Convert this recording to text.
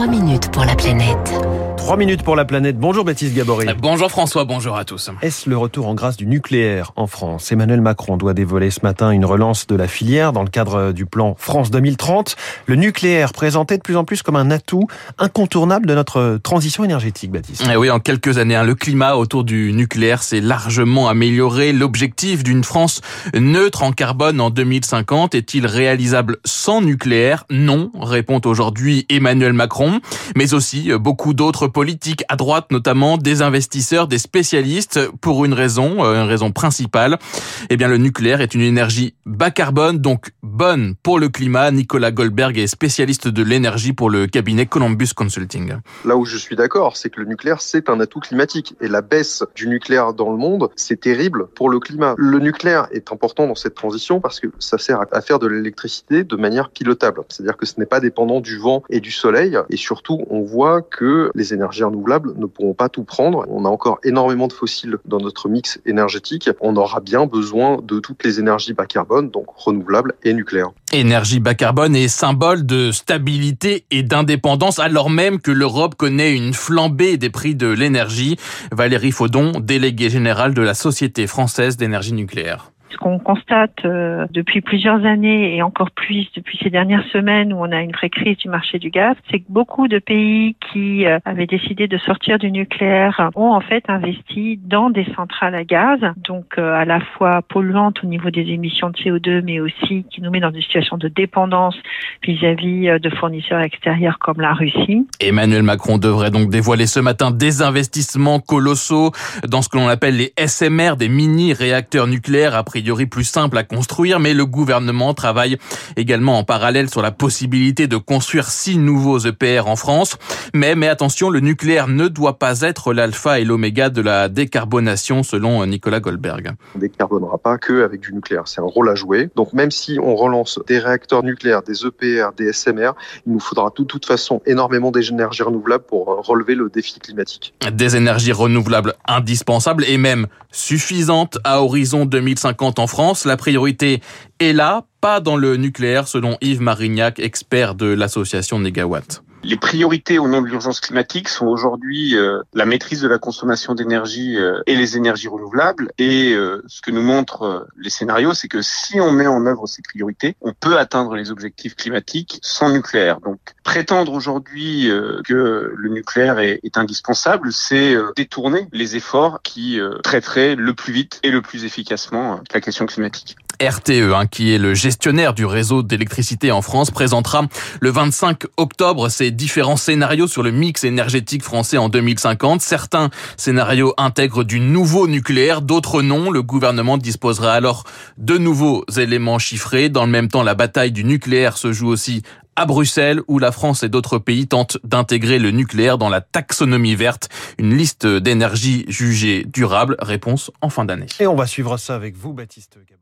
3 minutes pour la planète. 3 minutes pour la planète. Bonjour Baptiste Gabory. Bonjour François, bonjour à tous. Est-ce le retour en grâce du nucléaire en France? Emmanuel Macron doit dévoiler ce matin une relance de la filière dans le cadre du plan France 2030. Le nucléaire présenté de plus en plus comme un atout incontournable de notre transition énergétique, Baptiste. Eh oui, en quelques années, hein, le climat autour du nucléaire s'est largement amélioré. L'objectif d'une France neutre en carbone en 2050 est-il réalisable sans nucléaire? Non, répond aujourd'hui Emmanuel Macron, mais aussi beaucoup d'autres politiques à droite, notamment des investisseurs, des spécialistes, pour une raison, euh, une raison principale. Eh bien, le nucléaire est une énergie bas carbone, donc bonne pour le climat. Nicolas Goldberg est spécialiste de l'énergie pour le cabinet Columbus Consulting. Là où je suis d'accord, c'est que le nucléaire, c'est un atout climatique. Et la baisse du nucléaire dans le monde, c'est terrible pour le climat. Le nucléaire est important dans cette transition parce que ça sert à faire de l'électricité de manière pilotable. C'est-à-dire que ce n'est pas dépendant du vent et du soleil. Et surtout, on voit que les énergies renouvelables ne pourront pas tout prendre. On a encore énormément de fossiles dans notre mix énergétique. On aura bien besoin de toutes les énergies bas carbone, donc renouvelables et nucléaires. Énergie bas carbone est symbole de stabilité et d'indépendance alors même que l'Europe connaît une flambée des prix de l'énergie. Valérie Faudon, déléguée générale de la Société française d'énergie nucléaire. Ce qu'on constate euh, depuis plusieurs années et encore plus depuis ces dernières semaines où on a une vraie crise du marché du gaz, c'est que beaucoup de pays qui euh, avaient décidé de sortir du nucléaire ont en fait investi dans des centrales à gaz, donc euh, à la fois polluantes au niveau des émissions de CO2, mais aussi qui nous met dans une situation de dépendance vis-à-vis de fournisseurs extérieurs comme la Russie. Emmanuel Macron devrait donc dévoiler ce matin des investissements colossaux dans ce que l'on appelle les SMR, des mini-réacteurs nucléaires après priori plus simple à construire, mais le gouvernement travaille également en parallèle sur la possibilité de construire six nouveaux EPR en France. Mais, mais attention, le nucléaire ne doit pas être l'alpha et l'oméga de la décarbonation, selon Nicolas Goldberg. On ne décarbonera pas que avec du nucléaire. C'est un rôle à jouer. Donc même si on relance des réacteurs nucléaires, des EPR, des SMR, il nous faudra de toute façon énormément d'énergies renouvelables pour relever le défi climatique. Des énergies renouvelables indispensables et même suffisantes à horizon 2050 en France. La priorité est là, pas dans le nucléaire, selon Yves Marignac, expert de l'association Negawatt. Les priorités au nom de l'urgence climatique sont aujourd'hui euh, la maîtrise de la consommation d'énergie euh, et les énergies renouvelables. Et euh, ce que nous montrent les scénarios, c'est que si on met en œuvre ces priorités, on peut atteindre les objectifs climatiques sans nucléaire. Donc prétendre aujourd'hui que le nucléaire est, est indispensable, c'est détourner les efforts qui traiteraient le plus vite et le plus efficacement la question climatique. RTE, hein, qui est le gestionnaire du réseau d'électricité en France, présentera le 25 octobre ses différents scénarios sur le mix énergétique français en 2050. Certains scénarios intègrent du nouveau nucléaire, d'autres non. Le gouvernement disposera alors de nouveaux éléments chiffrés. Dans le même temps, la bataille du nucléaire se joue aussi à Bruxelles, où la France et d'autres pays tentent d'intégrer le nucléaire dans la taxonomie verte, une liste d'énergie jugée durable. Réponse en fin d'année. Et on va suivre ça avec vous, Baptiste Gabon.